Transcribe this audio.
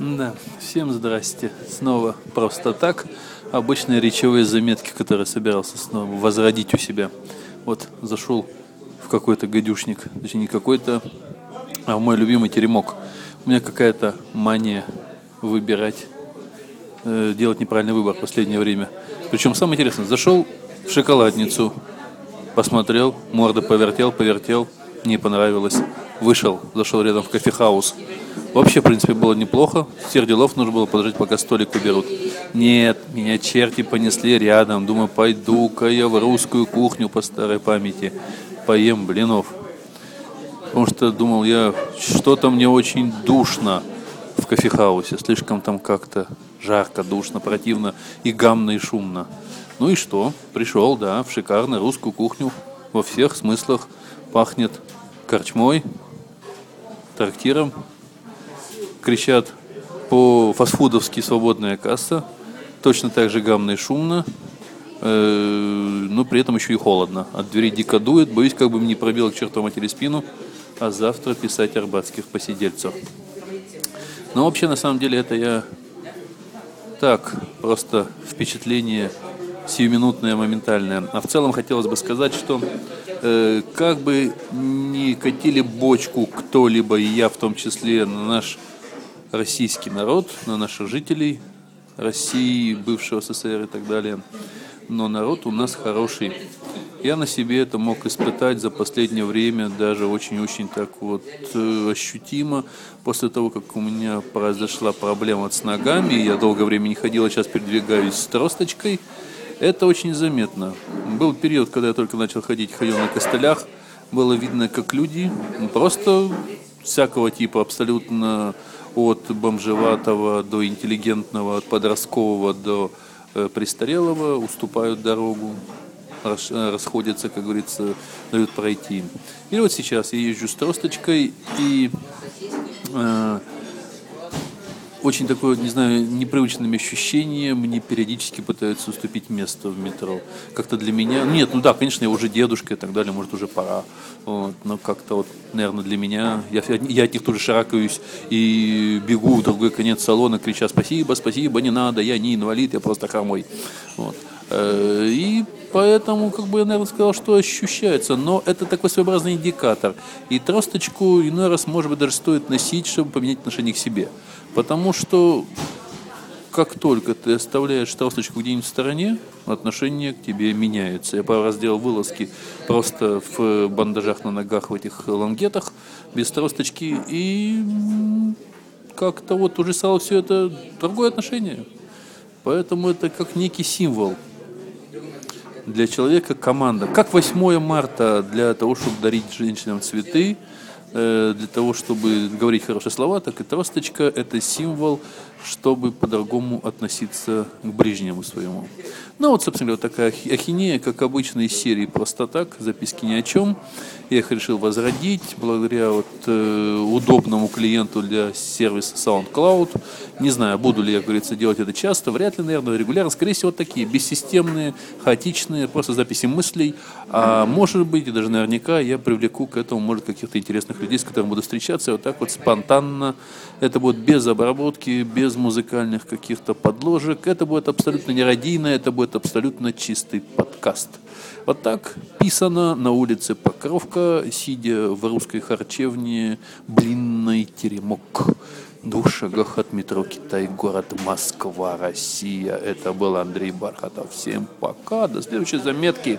Да, всем здрасте. Снова просто так. Обычные речевые заметки, которые собирался снова возродить у себя. Вот зашел в какой-то гадюшник, точнее не какой-то, а в мой любимый теремок. У меня какая-то мания выбирать, э, делать неправильный выбор в последнее время. Причем самое интересное, зашел в шоколадницу, посмотрел, морда повертел, повертел, не понравилось. Вышел, зашел рядом в кофехаус, Вообще, в принципе, было неплохо. Всех делов нужно было подождать, пока столик уберут. Нет, меня черти понесли рядом. Думаю, пойду-ка я в русскую кухню по старой памяти. Поем блинов. Потому что думал я, что-то мне очень душно в кофехаусе. Слишком там как-то жарко, душно, противно и гамно, и шумно. Ну и что? Пришел, да, в шикарную русскую кухню. Во всех смыслах пахнет корчмой, трактиром, кричат по фастфудовски свободная касса, точно так же гамно и шумно, э, но при этом еще и холодно. От двери дико дует, боюсь, как бы не пробил к чертовой матери спину, а завтра писать арбатских посидельцев. Но вообще, на самом деле, это я так, просто впечатление сиюминутное, моментальное. А в целом хотелось бы сказать, что э, как бы не катили бочку кто-либо, и я в том числе, на наш российский народ, на наших жителей России, бывшего СССР и так далее. Но народ у нас хороший. Я на себе это мог испытать за последнее время даже очень-очень так вот э, ощутимо. После того, как у меня произошла проблема с ногами, я долгое время не ходил, а сейчас передвигаюсь с тросточкой, это очень заметно. Был период, когда я только начал ходить, ходил на костылях, было видно, как люди просто всякого типа, абсолютно от бомжеватого до интеллигентного, от подросткового до э, престарелого уступают дорогу, рас, расходятся, как говорится, дают пройти. И вот сейчас я езжу с тросточкой и э, очень такое, не знаю, непривычным ощущением мне периодически пытаются уступить место в метро. Как-то для меня... Нет, ну да, конечно, я уже дедушка и так далее, может, уже пора. Вот, но как-то вот, наверное, для меня... Я, я от них тоже шаракаюсь и бегу в другой конец салона, крича «Спасибо, спасибо, не надо, я не инвалид, я просто хромой». Вот. Э, и поэтому, как бы я, наверное, сказал, что ощущается. Но это такой своеобразный индикатор. И тросточку иной раз, может быть, даже стоит носить, чтобы поменять отношение к себе. Потому что как только ты оставляешь тросточку где-нибудь в стороне, отношение к тебе меняется. Я пару раз делал вылазки просто в бандажах на ногах, в этих лангетах, без тросточки, и как-то вот уже стало все это другое отношение. Поэтому это как некий символ для человека команда. Как 8 марта для того, чтобы дарить женщинам цветы, для того, чтобы говорить хорошие слова, так и тросточка – это символ, чтобы по-другому относиться к ближнему своему. Ну вот, собственно говоря, такая ахинея, как обычно, из серии «Просто так», записки ни о чем. Я их решил возродить благодаря вот, э, удобному клиенту для сервиса SoundCloud. Не знаю, буду ли я, как говорится, делать это часто, вряд ли, наверное, регулярно. Скорее всего, вот такие бессистемные, хаотичные, просто записи мыслей. А может быть, и даже наверняка я привлеку к этому, может, каких-то интересных людей, с которыми буду встречаться, вот так вот спонтанно. Это будет без обработки, без музыкальных каких-то подложек. Это будет абсолютно нерадийно, это будет абсолютно чистый подкаст. Вот так писано на улице Покровка, сидя в русской харчевне «Блинный теремок». Двух шагах от метро Китай, город Москва, Россия. Это был Андрей Бархатов. Всем пока, до следующей заметки.